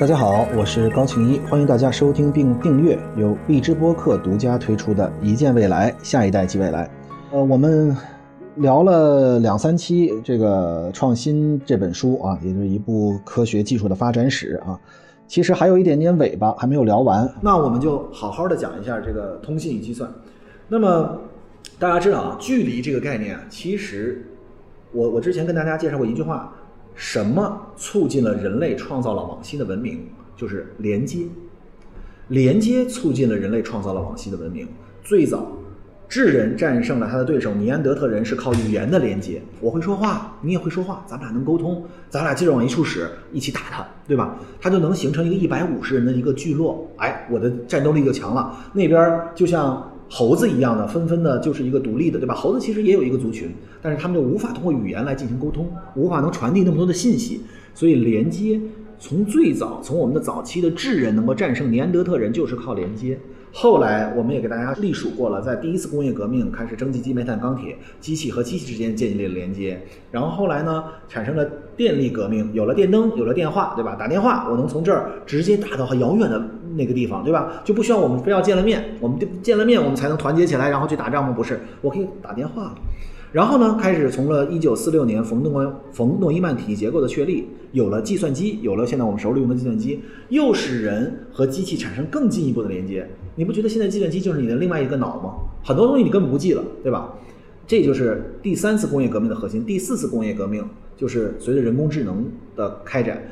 大家好，我是高庆一，欢迎大家收听并订阅由荔枝播客独家推出的《一见未来，下一代即未来》。呃，我们聊了两三期这个《创新》这本书啊，也就是一部科学技术的发展史啊。其实还有一点点尾巴还没有聊完，那我们就好好的讲一下这个通信与计算。那么大家知道啊，距离这个概念啊，其实我我之前跟大家介绍过一句话。什么促进了人类创造了往昔的文明？就是连接，连接促进了人类创造了往昔的文明。最早，智人战胜了他的对手尼安德特人，是靠语言的连接。我会说话，你也会说话，咱们俩能沟通，咱俩接着往一处使，一起打他，对吧？他就能形成一个一百五十人的一个聚落。哎，我的战斗力就强了。那边就像。猴子一样的，纷纷的就是一个独立的，对吧？猴子其实也有一个族群，但是他们就无法通过语言来进行沟通，无法能传递那么多的信息，所以连接从最早从我们的早期的智人能够战胜尼安德特人，就是靠连接。后来我们也给大家历数过了，在第一次工业革命开始，蒸汽机、煤炭、钢铁，机器和机器之间建立了连接。然后后来呢，产生了电力革命，有了电灯，有了电话，对吧？打电话我能从这儿直接打到很遥远的那个地方，对吧？就不需要我们非要见了面，我们见了面我们才能团结起来，然后去打仗吗？不是，我可以打电话。然后呢，开始从了一九四六年冯诺冯诺依曼体系结构的确立，有了计算机，有了现在我们手里用的计算机，又使人和机器产生更进一步的连接。你不觉得现在计算机就是你的另外一个脑吗？很多东西你根本不记了，对吧？这就是第三次工业革命的核心。第四次工业革命就是随着人工智能的开展。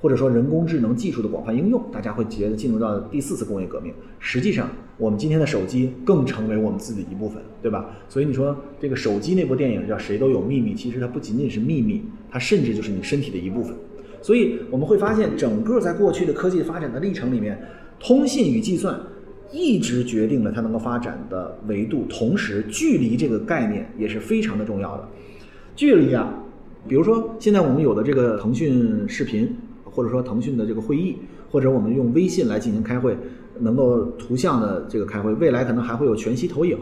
或者说人工智能技术的广泛应用，大家会觉得进入到第四次工业革命。实际上，我们今天的手机更成为我们自己的一部分，对吧？所以你说这个手机那部电影叫《谁都有秘密》，其实它不仅仅是秘密，它甚至就是你身体的一部分。所以我们会发现，整个在过去的科技发展的历程里面，通信与计算一直决定了它能够发展的维度。同时，距离这个概念也是非常的重要的。距离啊，比如说现在我们有的这个腾讯视频。或者说腾讯的这个会议，或者我们用微信来进行开会，能够图像的这个开会，未来可能还会有全息投影。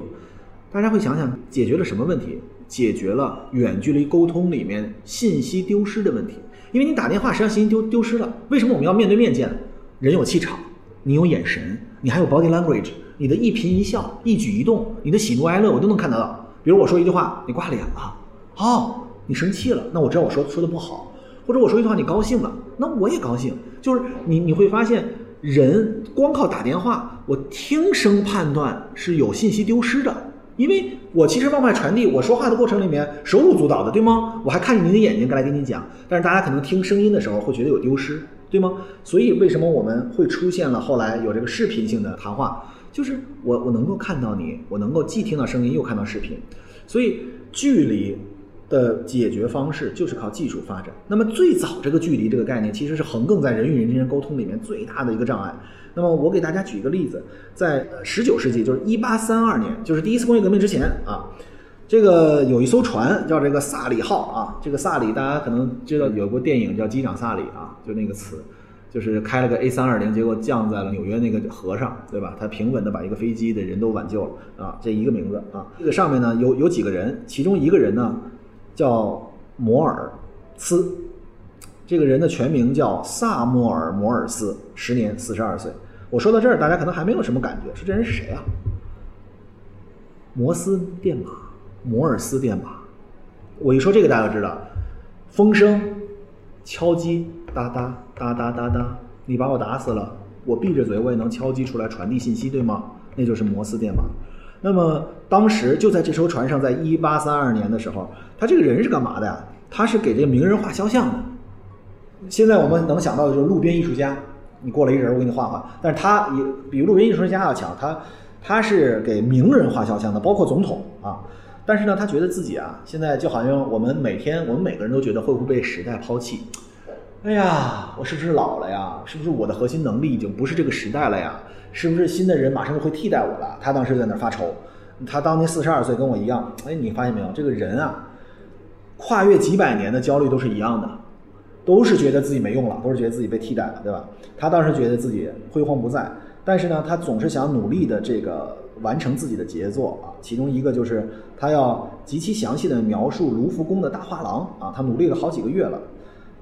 大家会想想，解决了什么问题？解决了远距离沟通里面信息丢失的问题。因为你打电话，实际上信息丢丢失了。为什么我们要面对面见？人有气场，你有眼神，你还有 body language，你的一颦一笑、一举一动，你的喜怒哀乐，我都能看得到。比如我说一句话，你挂脸了，哦，你生气了，那我知道我说说的不好。或者我说一句话，你高兴了，那我也高兴。就是你你会发现，人光靠打电话，我听声判断是有信息丢失的，因为我其实往外传递，我说话的过程里面手舞足蹈的，对吗？我还看着你的眼睛，过来跟你讲。但是大家可能听声音的时候会觉得有丢失，对吗？所以为什么我们会出现了后来有这个视频性的谈话？就是我我能够看到你，我能够既听到声音又看到视频，所以距离。的解决方式就是靠技术发展。那么最早这个距离这个概念其实是横亘在人与人之间沟通里面最大的一个障碍。那么我给大家举一个例子，在十九世纪，就是一八三二年，就是第一次工业革命之前啊，这个有一艘船叫这个萨里号啊。这个萨里大家可能知道有部电影叫《机长萨里》啊，就那个词，就是开了个 A 三二零，结果降在了纽约那个河上，对吧？他平稳的把一个飞机的人都挽救了啊，这一个名字啊。这个上面呢有有几个人，其中一个人呢。叫摩尔斯，这个人的全名叫萨默尔摩尔斯，时年四十二岁。我说到这儿，大家可能还没有什么感觉，说这人是谁啊？摩斯电码，摩尔斯电码。我一说这个，大家就知道，风声、敲击，哒哒哒哒哒哒，你把我打死了，我闭着嘴我也能敲击出来传递信息，对吗？那就是摩斯电码。那么当时就在这艘船上，在一八三二年的时候，他这个人是干嘛的呀？他是给这个名人画肖像的。现在我们能想到的就是路边艺术家，你过来一人，我给你画画。但是他也比路边艺术家要强，他他是给名人画肖像的，包括总统啊。但是呢，他觉得自己啊，现在就好像我们每天，我们每个人都觉得会不会被时代抛弃？哎呀，我是不是老了呀？是不是我的核心能力已经不是这个时代了呀？是不是新的人马上就会替代我了？他当时在那发愁，他当年四十二岁，跟我一样。哎，你发现没有？这个人啊，跨越几百年的焦虑都是一样的，都是觉得自己没用了，都是觉得自己被替代了，对吧？他当时觉得自己辉煌不在，但是呢，他总是想努力的这个完成自己的杰作啊。其中一个就是他要极其详细的描述卢浮宫的大画廊啊，他努力了好几个月了。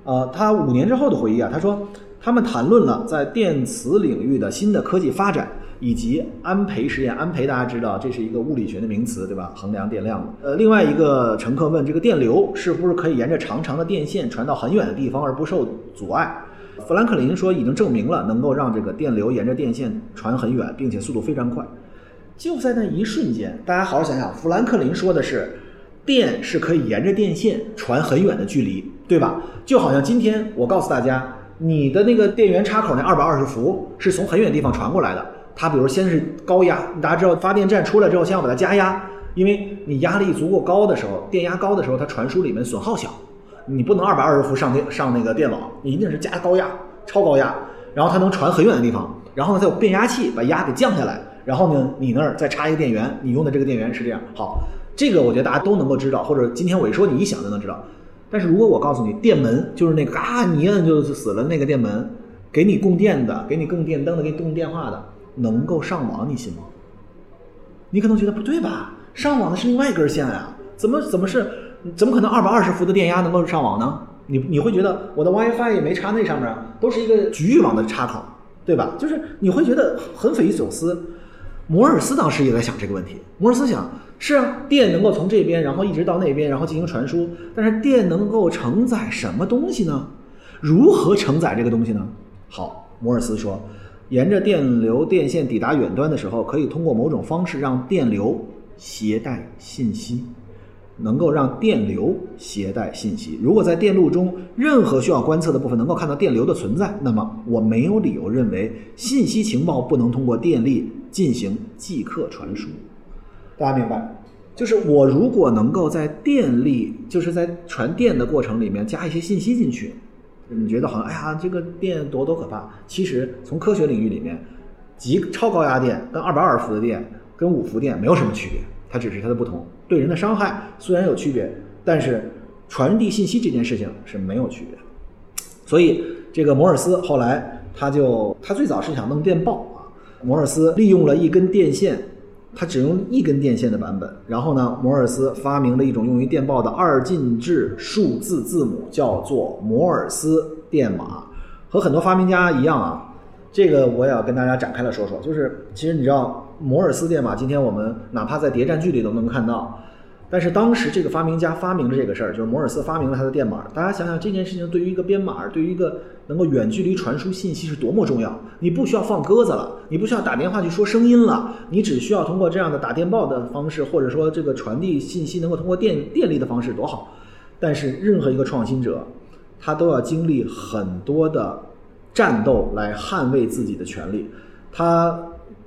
呃，他五年之后的回忆啊，他说。他们谈论了在电磁领域的新的科技发展，以及安培实验。安培大家知道，这是一个物理学的名词，对吧？衡量电量的。呃，另外一个乘客问，这个电流是不是可以沿着长长的电线传到很远的地方而不受阻碍？富兰克林说，已经证明了能够让这个电流沿着电线传很远，并且速度非常快。就在那一瞬间，大家好好想想，富兰克林说的是，电是可以沿着电线传很远的距离，对吧？就好像今天我告诉大家。你的那个电源插口那二百二十伏是从很远地方传过来的，它比如先是高压，大家知道发电站出来之后先要把它加压，因为你压力足够高的时候，电压高的时候，它传输里面损耗小，你不能二百二十伏上电上那个电网，你一定是加高压、超高压，然后它能传很远的地方，然后呢再有变压器把压给降下来，然后呢你那儿再插一个电源，你用的这个电源是这样。好，这个我觉得大家都能够知道，或者今天我一说你一想就能知道。但是如果我告诉你，电门就是那个啊，你一摁就死了那个电门，给你供电的，给你供电灯的，给你供电话的，能够上网，你信吗？你可能觉得不对吧？上网的是另外一根线啊，怎么怎么是，怎么可能二百二十伏的电压能够上网呢？你你会觉得我的 WiFi 也没插那上面，都是一个局域网的插口，对吧？就是你会觉得很匪夷所思。摩尔斯当时也在想这个问题，摩尔斯想。是啊，电能够从这边，然后一直到那边，然后进行传输。但是电能够承载什么东西呢？如何承载这个东西呢？好，摩尔斯说，沿着电流电线抵达远端的时候，可以通过某种方式让电流携带信息，能够让电流携带信息。如果在电路中任何需要观测的部分能够看到电流的存在，那么我没有理由认为信息情报不能通过电力进行即刻传输。大家明白，就是我如果能够在电力，就是在传电的过程里面加一些信息进去，你觉得好像哎呀，这个电多多可怕。其实从科学领域里面，极超高压电跟二百二十伏的电跟五伏电没有什么区别，它只是它的不同。对人的伤害虽然有区别，但是传递信息这件事情是没有区别的。所以这个摩尔斯后来他就他最早是想弄电报啊，摩尔斯利用了一根电线。它只用一根电线的版本，然后呢，摩尔斯发明了一种用于电报的二进制数字字母，叫做摩尔斯电码。和很多发明家一样啊，这个我也要跟大家展开来说说。就是其实你知道，摩尔斯电码今天我们哪怕在谍战剧里都能看到。但是当时这个发明家发明了这个事儿，就是摩尔斯发明了他的电码。大家想想这件事情对于一个编码，对于一个能够远距离传输信息是多么重要。你不需要放鸽子了，你不需要打电话去说声音了，你只需要通过这样的打电报的方式，或者说这个传递信息能够通过电电力的方式多好。但是任何一个创新者，他都要经历很多的战斗来捍卫自己的权利。他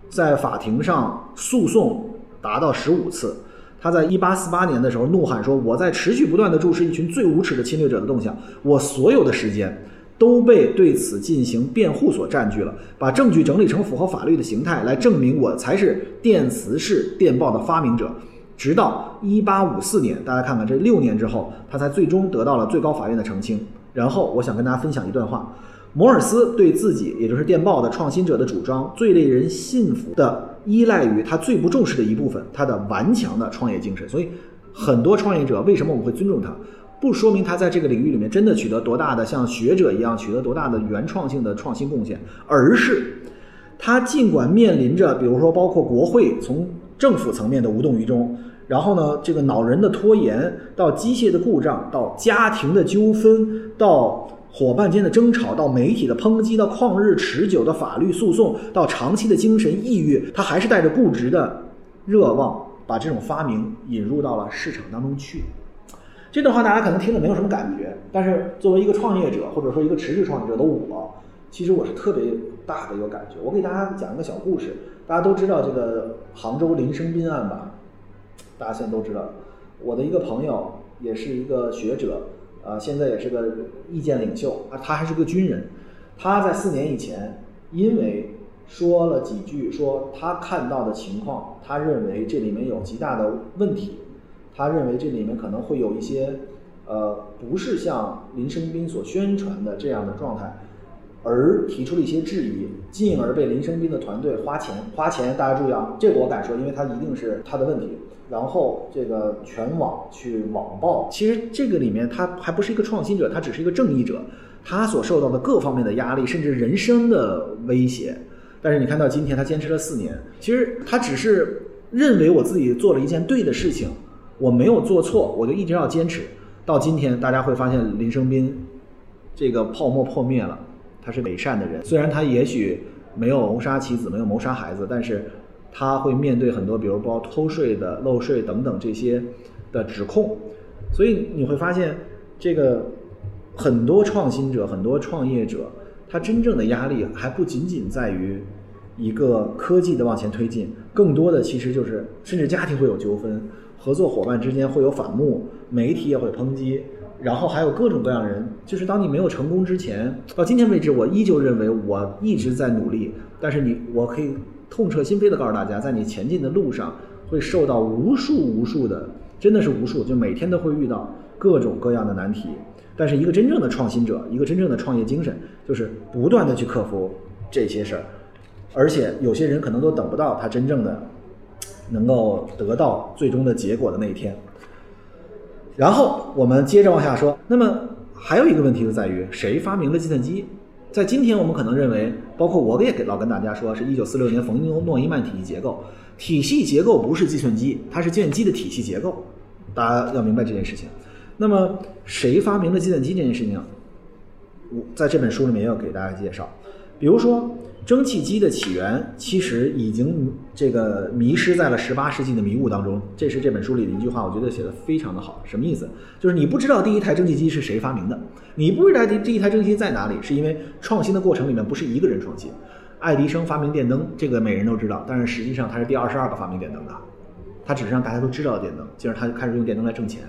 在法庭上诉讼达到十五次。他在一八四八年的时候怒喊说：“我在持续不断地注视一群最无耻的侵略者的动向，我所有的时间都被对此进行辩护所占据了。把证据整理成符合法律的形态，来证明我才是电磁式电报的发明者。”直到一八五四年，大家看看这六年之后，他才最终得到了最高法院的澄清。然后，我想跟大家分享一段话。摩尔斯对自己，也就是电报的创新者的主张，最令人信服的依赖于他最不重视的一部分，他的顽强的创业精神。所以，很多创业者为什么我们会尊重他，不说明他在这个领域里面真的取得多大的像学者一样取得多大的原创性的创新贡献，而是他尽管面临着，比如说包括国会从政府层面的无动于衷，然后呢，这个恼人的拖延，到机械的故障，到家庭的纠纷，到。伙伴间的争吵，到媒体的抨击，到旷日持久的法律诉讼，到长期的精神抑郁，他还是带着固执的热望，把这种发明引入到了市场当中去。这段话大家可能听了没有什么感觉，但是作为一个创业者，或者说一个持续创业者的我，其实我是特别大的一个感觉。我给大家讲一个小故事，大家都知道这个杭州林生斌案吧？大家现在都知道，我的一个朋友也是一个学者。啊，现在也是个意见领袖啊，他还是个军人。他在四年以前，因为说了几句，说他看到的情况，他认为这里面有极大的问题，他认为这里面可能会有一些，呃，不是像林生斌所宣传的这样的状态，而提出了一些质疑，进而被林生斌的团队花钱花钱。大家注意啊，这个我敢说，因为他一定是他的问题。然后这个全网去网暴，其实这个里面他还不是一个创新者，他只是一个正义者。他所受到的各方面的压力，甚至人生的威胁。但是你看到今天，他坚持了四年，其实他只是认为我自己做了一件对的事情，我没有做错，我就一直要坚持。到今天，大家会发现林生斌这个泡沫破灭了，他是伪善的人。虽然他也许没有谋杀妻子，没有谋杀孩子，但是他会面对很多，比如包括偷税的、漏税等等这些的指控。所以你会发现，这个很多创新者、很多创业者，他真正的压力还不仅仅在于一个科技的往前推进，更多的其实就是甚至家庭会有纠纷，合作伙伴之间会有反目，媒体也会抨击，然后还有各种各样人。就是当你没有成功之前，到今天为止，我依旧认为我一直在努力，但是你，我可以痛彻心扉的告诉大家，在你前进的路上会受到无数无数的。真的是无数，就每天都会遇到各种各样的难题。但是一个真正的创新者，一个真正的创业精神，就是不断的去克服这些事儿。而且有些人可能都等不到他真正的能够得到最终的结果的那一天。然后我们接着往下说，那么还有一个问题就在于谁发明了计算机？在今天我们可能认为，包括我也给老跟大家说，是一九四六年冯诺诺依曼体系结构。体系结构不是计算机，它是计算机的体系结构，大家要明白这件事情。那么，谁发明了计算机这件事情？我在这本书里面要给大家介绍。比如说，蒸汽机的起源其实已经这个迷失在了十八世纪的迷雾当中。这是这本书里的一句话，我觉得写的非常的好。什么意思？就是你不知道第一台蒸汽机是谁发明的，你不知道这这一台蒸汽机在哪里，是因为创新的过程里面不是一个人创新。爱迪生发明电灯，这个每人都知道，但是实际上他是第二十二个发明电灯的，他只是让大家都知道电灯，接着他就开始用电灯来挣钱。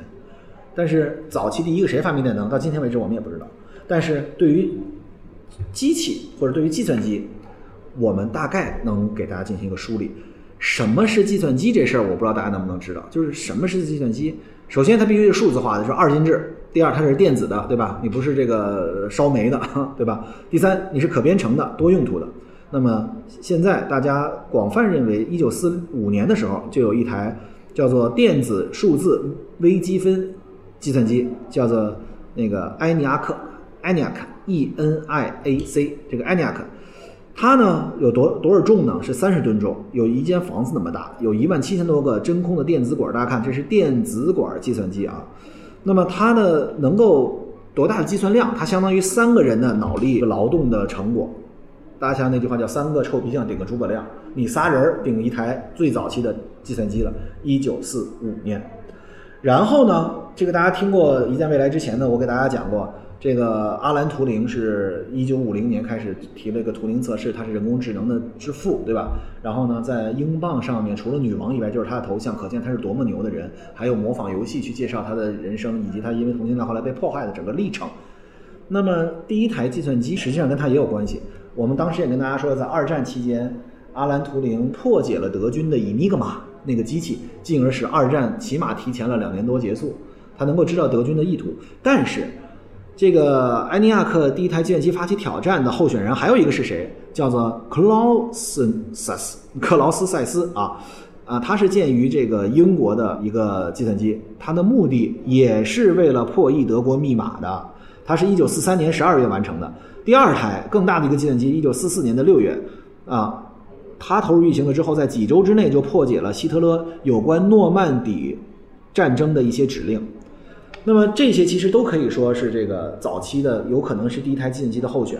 但是早期第一个谁发明电灯，到今天为止我们也不知道。但是对于机器或者对于计算机，我们大概能给大家进行一个梳理。什么是计算机这事儿，我不知道大家能不能知道。就是什么是计算机？首先它必须是数字化的，是二进制。第二，它是电子的，对吧？你不是这个烧煤的，对吧？第三，你是可编程的，多用途的。那么现在大家广泛认为，一九四五年的时候就有一台叫做电子数字微积分计算机，叫做那个埃尼亚克 （ENIAC），E N I A C，这个 ENIAC，它呢有多多少重呢？是三十吨重，有一间房子那么大，有一万七千多个真空的电子管。大家看，这是电子管计算机啊。那么它呢能够多大的计算量？它相当于三个人的脑力劳动的成果。大家想想那句话叫“三个臭皮匠顶个诸葛亮”，你仨人顶一台最早期的计算机了。一九四五年，然后呢，这个大家听过《一见未来》之前呢，我给大家讲过，这个阿兰·图灵是一九五零年开始提了一个图灵测试，他是人工智能的之父，对吧？然后呢，在英镑上面除了女王以外，就是他的头像，可见他是多么牛的人。还有模仿游戏去介绍他的人生，以及他因为同性恋后来被迫害的整个历程。那么第一台计算机实际上跟他也有关系。我们当时也跟大家说了，在二战期间，阿兰·图灵破解了德军的伊尼格玛那个机器，进而使二战起码提前了两年多结束。他能够知道德军的意图。但是，这个埃尼亚克第一台计算机发起挑战的候选人还有一个是谁？叫做克劳斯塞斯克劳斯塞斯啊啊，他是建于这个英国的一个计算机，他的目的也是为了破译德国密码的。他是一九四三年十二月完成的。第二台更大的一个计算机，一九四四年的六月，啊，它投入运行了之后，在几周之内就破解了希特勒有关诺曼底战争的一些指令。那么这些其实都可以说是这个早期的，有可能是第一台计算机的候选。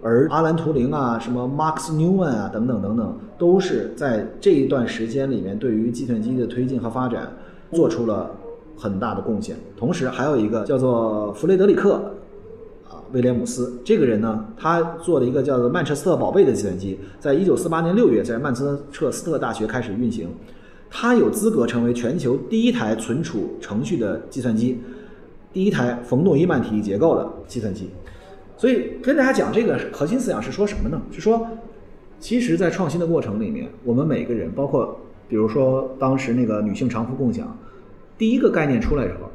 而阿兰·图灵啊，什么 Max Newman 啊，等等等等，都是在这一段时间里面对于计算机的推进和发展做出了很大的贡献。同时还有一个叫做弗雷德里克啊。威廉姆斯这个人呢，他做了一个叫做曼彻斯特宝贝的计算机，在一九四八年六月在曼彻斯特大学开始运行，他有资格成为全球第一台存储程序的计算机，第一台冯诺依曼体系结构的计算机。所以跟大家讲这个核心思想是说什么呢？是说，其实，在创新的过程里面，我们每个人，包括比如说当时那个女性长服共享，第一个概念出来的时候，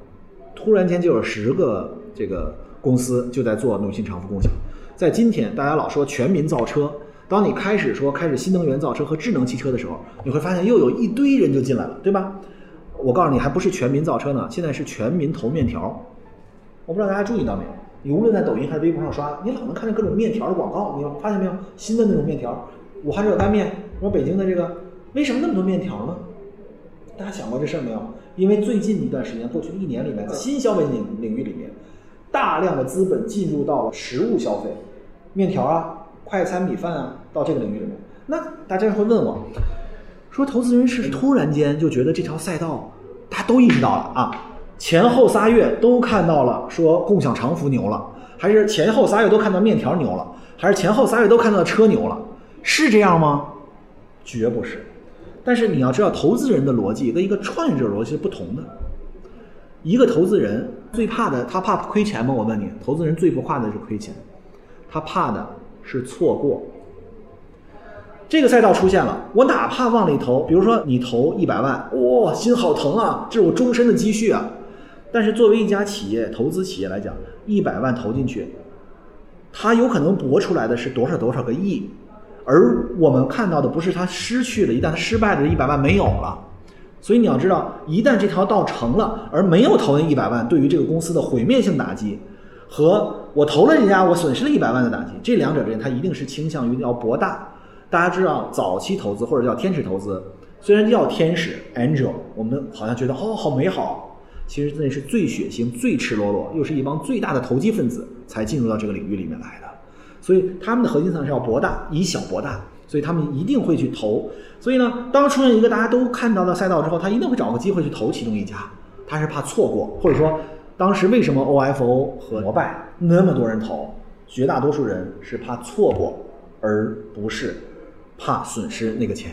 突然间就有十个这个。公司就在做女性长服共享，在今天大家老说全民造车，当你开始说开始新能源造车和智能汽车的时候，你会发现又有一堆人就进来了，对吧？我告诉你，还不是全民造车呢，现在是全民投面条。我不知道大家注意到没有？你无论在抖音还是微博上刷，你老能看见各种面条的广告，你发现没有？新的那种面条，武汉热干面，说北京的这个，为什么那么多面条呢？大家想过这事儿没有？因为最近一段时间，过去一年里面，在新消费领领域里面，大量的资本进入到了食物消费，面条啊、快餐米饭啊，到这个领域里面。那大家会问我，说投资人是突然间就觉得这条赛道，大家都意识到了啊？前后仨月都看到了说共享长服牛了，还是前后仨月都看到面条牛了，还是前后仨月都看到车牛了？是这样吗？绝不是。但是你要知道，投资人的逻辑跟一个创业者逻辑是不同的。一个投资人最怕的，他怕亏钱吗？我问你，投资人最不怕的是亏钱，他怕的是错过。这个赛道出现了，我哪怕往里投，比如说你投一百万，哇，心好疼啊，这是我终身的积蓄啊。但是作为一家企业投资企业来讲，一百万投进去，它有可能博出来的是多少多少个亿。而我们看到的不是他失去了，一旦他失败了，这一百万没有了。所以你要知道，一旦这条道成了，而没有投那一百万，对于这个公司的毁灭性打击，和我投了人家，我损失了一百万的打击，这两者之间，它一定是倾向于要博大。大家知道，早期投资或者叫天使投资，虽然叫天使 angel，我们好像觉得哦好美好，其实那是最血腥、最赤裸裸，又是一帮最大的投机分子才进入到这个领域里面来的。所以他们的核心思想是要博大，以小博大，所以他们一定会去投。所以呢，当出现一个大家都看到的赛道之后，他一定会找个机会去投其中一家。他是怕错过，或者说当时为什么 OFO 和摩拜那么多人投？绝大多数人是怕错过，而不是怕损失那个钱。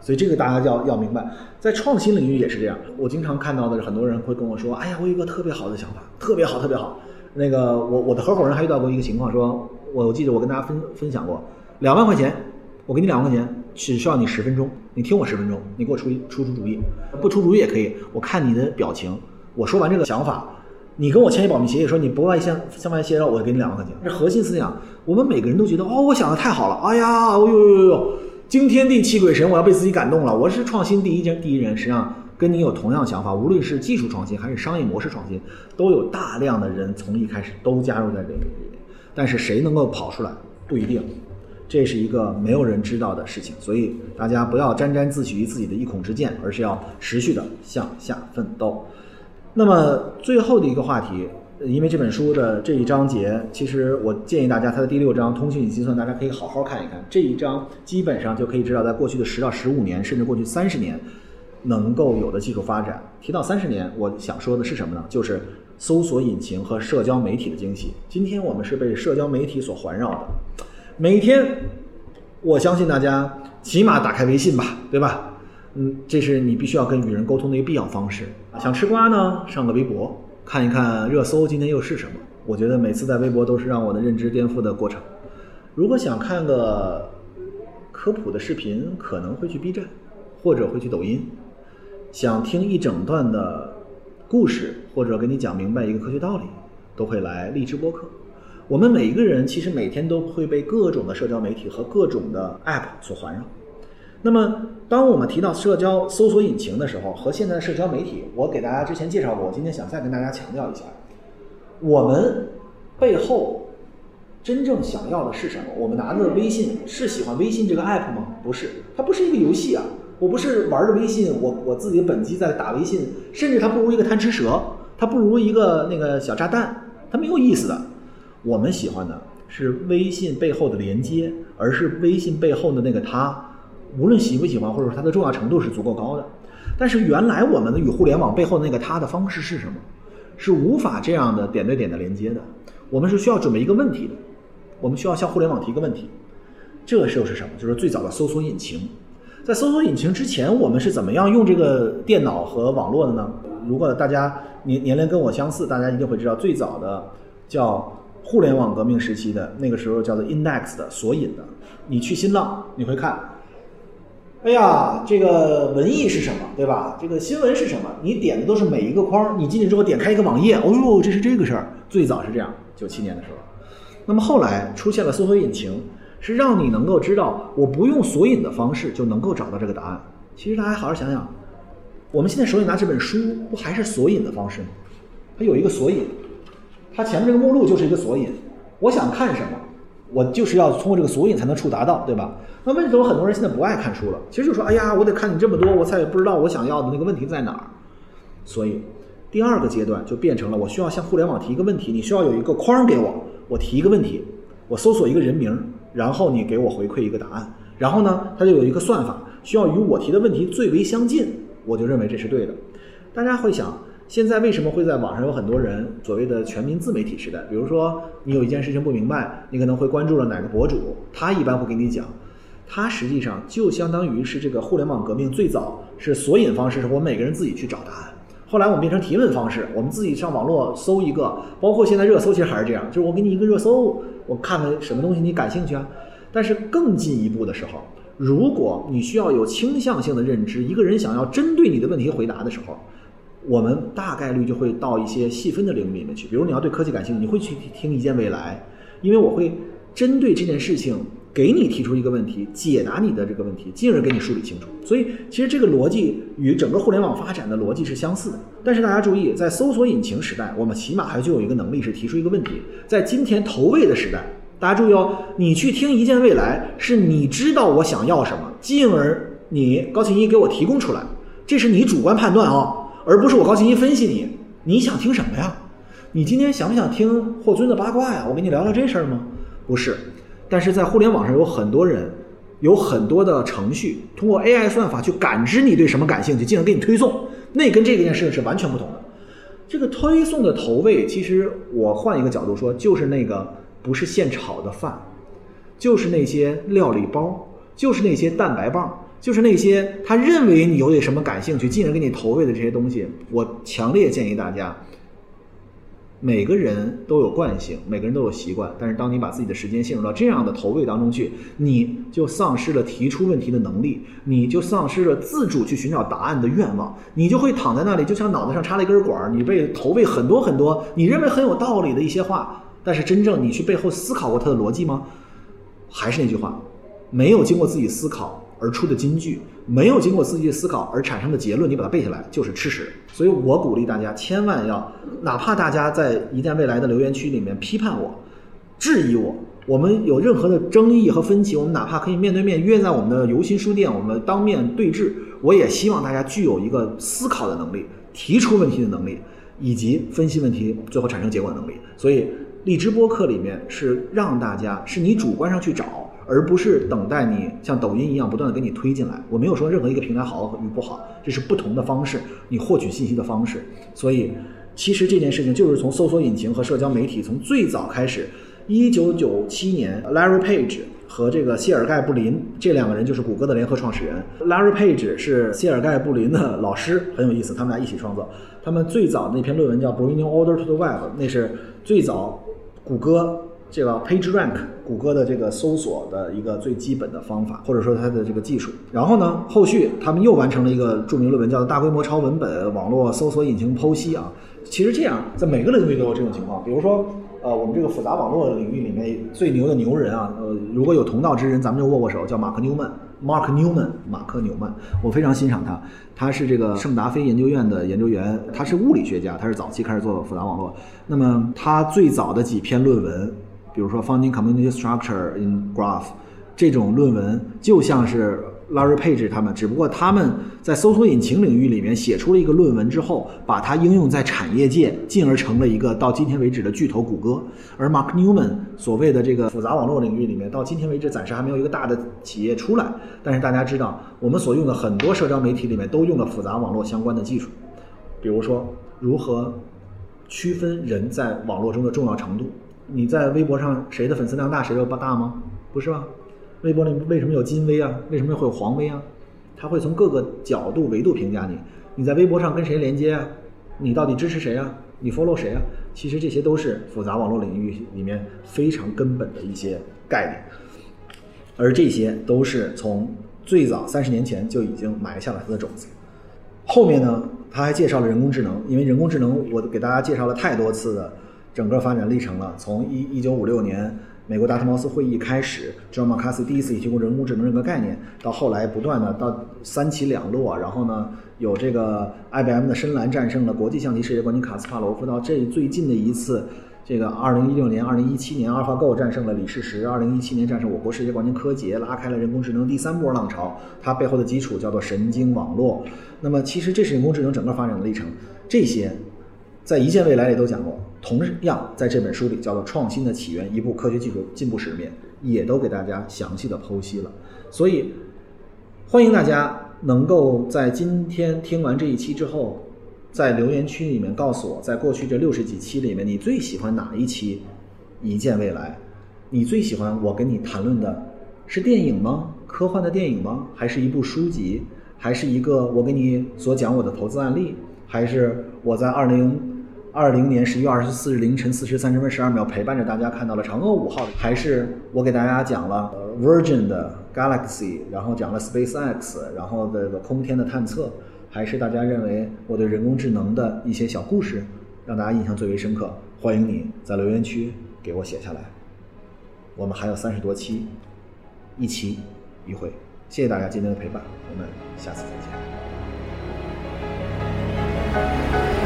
所以这个大家要要明白，在创新领域也是这样。我经常看到的是很多人会跟我说：“哎呀，我有一个特别好的想法，特别好，特别好。”那个我我的合伙人还遇到过一个情况，说。我我记得我跟大家分分享过，两万块钱，我给你两万块钱，只需要你十分钟，你听我十分钟，你给我出出出主意，不出主意也可以，我看你的表情，我说完这个想法，你跟我签一保密协议，说你不外向向外泄露，我给你两万块钱，这核心思想，我们每个人都觉得哦，我想的太好了，哎呀，哦呦呦呦，惊天地泣鬼神，我要被自己感动了，我是创新第一人第一人，实际上跟你有同样想法，无论是技术创新还是商业模式创新，都有大量的人从一开始都加入在这里面。但是谁能够跑出来不一定，这是一个没有人知道的事情，所以大家不要沾沾自喜于自己的一孔之见，而是要持续的向下奋斗。那么最后的一个话题，因为这本书的这一章节，其实我建议大家，它的第六章通讯与计算，大家可以好好看一看。这一章基本上就可以知道，在过去的十到十五年，甚至过去三十年，能够有的技术发展。提到三十年，我想说的是什么呢？就是。搜索引擎和社交媒体的惊喜。今天我们是被社交媒体所环绕的，每天，我相信大家起码打开微信吧，对吧？嗯，这是你必须要跟与人沟通的一个必要方式。想吃瓜呢，上个微博看一看热搜，今天又是什么？我觉得每次在微博都是让我的认知颠覆的过程。如果想看个科普的视频，可能会去 B 站，或者会去抖音。想听一整段的。故事或者给你讲明白一个科学道理，都会来荔枝播客。我们每一个人其实每天都会被各种的社交媒体和各种的 App 所环绕。那么，当我们提到社交搜索引擎的时候，和现在的社交媒体，我给大家之前介绍过，我今天想再跟大家强调一下，我们背后真正想要的是什么？我们拿着微信是喜欢微信这个 App 吗？不是，它不是一个游戏啊。我不是玩着微信，我我自己的本机在打微信，甚至它不如一个贪吃蛇，它不如一个那个小炸弹，它没有意思的。我们喜欢的是微信背后的连接，而是微信背后的那个它，无论喜不喜欢，或者说它的重要程度是足够高的。但是原来我们的与互联网背后的那个它的方式是什么？是无法这样的点对点的连接的。我们是需要准备一个问题的，我们需要向互联网提一个问题。这个时候是什么？就是最早的搜索引擎。在搜索引擎之前，我们是怎么样用这个电脑和网络的呢？如果大家年年龄跟我相似，大家一定会知道，最早的叫互联网革命时期的那个时候叫做 index 的索引的。你去新浪，你会看，哎呀，这个文艺是什么，对吧？这个新闻是什么？你点的都是每一个框，你进去之后点开一个网页，哦呦，这是这个事儿。最早是这样，九七年的时候。那么后来出现了搜索引擎。是让你能够知道，我不用索引的方式就能够找到这个答案。其实大家好好想想，我们现在手里拿这本书，不还是索引的方式吗？它有一个索引，它前面这个目录就是一个索引，我想看什么，我就是要通过这个索引才能触达到，对吧？那为什么很多人现在不爱看书了？其实就说，哎呀，我得看你这么多，我才也不知道我想要的那个问题在哪儿。所以，第二个阶段就变成了，我需要向互联网提一个问题，你需要有一个框给我，我提一个问题，我搜索一个人名，然后你给我回馈一个答案，然后呢，它就有一个算法，需要与我提的问题最为相近，我就认为这是对的。大家会想。现在为什么会在网上有很多人所谓的全民自媒体时代？比如说，你有一件事情不明白，你可能会关注了哪个博主，他一般会给你讲。他实际上就相当于是这个互联网革命最早是索引方式，是我们每个人自己去找答案。后来我们变成提问方式，我们自己上网络搜一个，包括现在热搜其实还是这样，就是我给你一个热搜，我看看什么东西你感兴趣啊。但是更进一步的时候，如果你需要有倾向性的认知，一个人想要针对你的问题回答的时候。我们大概率就会到一些细分的领域里面去，比如你要对科技感兴趣，你会去听一见未来，因为我会针对这件事情给你提出一个问题，解答你的这个问题，进而给你梳理清楚。所以其实这个逻辑与整个互联网发展的逻辑是相似的。但是大家注意，在搜索引擎时代，我们起码还具有一个能力是提出一个问题。在今天投喂的时代，大家注意哦，你去听一见未来，是你知道我想要什么，进而你高琴一给我提供出来，这是你主观判断哦。而不是我高兴一分析你，你想听什么呀？你今天想不想听霍尊的八卦呀？我跟你聊聊这事儿吗？不是，但是在互联网上有很多人，有很多的程序，通过 AI 算法去感知你对什么感兴趣，进而给你推送，那跟这件事情是完全不同的。这个推送的投喂，其实我换一个角度说，就是那个不是现炒的饭，就是那些料理包，就是那些蛋白棒。就是那些他认为你有点什么感兴趣，进而给你投喂的这些东西，我强烈建议大家，每个人都有惯性，每个人都有习惯，但是当你把自己的时间陷入到这样的投喂当中去，你就丧失了提出问题的能力，你就丧失了自主去寻找答案的愿望，你就会躺在那里，就像脑袋上插了一根管儿，你被投喂很多很多你认为很有道理的一些话，但是真正你去背后思考过它的逻辑吗？还是那句话，没有经过自己思考。而出的金句没有经过自己的思考而产生的结论，你把它背下来就是吃屎。所以我鼓励大家千万要，哪怕大家在一旦未来的留言区里面批判我、质疑我，我们有任何的争议和分歧，我们哪怕可以面对面约在我们的游心书店，我们当面对质。我也希望大家具有一个思考的能力、提出问题的能力，以及分析问题最后产生结果的能力。所以荔枝播客里面是让大家是你主观上去找。而不是等待你像抖音一样不断的给你推进来。我没有说任何一个平台好与不好，这是不同的方式，你获取信息的方式。所以，其实这件事情就是从搜索引擎和社交媒体从最早开始。一九九七年，Larry Page 和这个谢尔盖布林这两个人就是谷歌的联合创始人。Larry Page 是谢尔盖布林的老师，很有意思，他们俩一起创作。他们最早那篇论文叫《Bringing Order to the Web》，那是最早谷歌。这个 PageRank，谷歌的这个搜索的一个最基本的方法，或者说它的这个技术。然后呢，后续他们又完成了一个著名论文，叫做《大规模超文本网络搜索引擎剖析》啊。其实这样，在每个领域都有这种情况。比如说，呃，我们这个复杂网络领域里面最牛的牛人啊，呃，如果有同道之人，咱们就握握手，叫马克纽曼 （Mark Newman）。马克纽曼，我非常欣赏他。他是这个圣达菲研究院的研究员，他是物理学家，他是早期开始做复杂网络。那么他最早的几篇论文。比如说，Finding Community Structure in Graph 这种论文，就像是 Larry Page 他们，只不过他们在搜索引擎领域里面写出了一个论文之后，把它应用在产业界，进而成了一个到今天为止的巨头谷歌。而 Mark Newman 所谓的这个复杂网络领域里面，到今天为止暂时还没有一个大的企业出来。但是大家知道，我们所用的很多社交媒体里面都用了复杂网络相关的技术，比如说如何区分人在网络中的重要程度。你在微博上谁的粉丝量大，谁就大吗？不是吧？微博里为什么有金微啊？为什么会有黄微啊？他会从各个角度维度评价你。你在微博上跟谁连接啊？你到底支持谁啊？你 follow 谁啊？其实这些都是复杂网络领域里面非常根本的一些概念，而这些都是从最早三十年前就已经埋下了它的种子。后面呢，他还介绍了人工智能，因为人工智能我给大家介绍了太多次的。整个发展历程了，从一一九五六年美国达特茅斯会议开始，John McCarthy 第一次提供人工智能这个概念，到后来不断的到三起两落，然后呢有这个 IBM 的深蓝战胜了国际象棋世界冠军卡斯帕罗夫，到这最近的一次这个二零一六年、二零一七年，AlphaGo 战胜了李世石；二零一七年战胜我国世界冠军柯洁，拉开了人工智能第三波浪潮。它背后的基础叫做神经网络。那么，其实这是人工智能整个发展的历程。这些在一线未来里都讲过，同样在这本书里叫做《创新的起源：一部科学技术进步史》里面，也都给大家详细的剖析了。所以，欢迎大家能够在今天听完这一期之后。在留言区里面告诉我，在过去这六十几期里面，你最喜欢哪一期？一见未来，你最喜欢我跟你谈论的是电影吗？科幻的电影吗？还是一部书籍？还是一个我给你所讲我的投资案例？还是我在二零二零年十一月二十四日凌晨四时三十分十二秒陪伴着大家看到了嫦娥五号？还是我给大家讲了 Virgin 的 Galaxy，然后讲了 SpaceX，然后这个空天的探测？还是大家认为我对人工智能的一些小故事让大家印象最为深刻？欢迎你在留言区给我写下来。我们还有三十多期，一期一会。谢谢大家今天的陪伴，我们下次再见。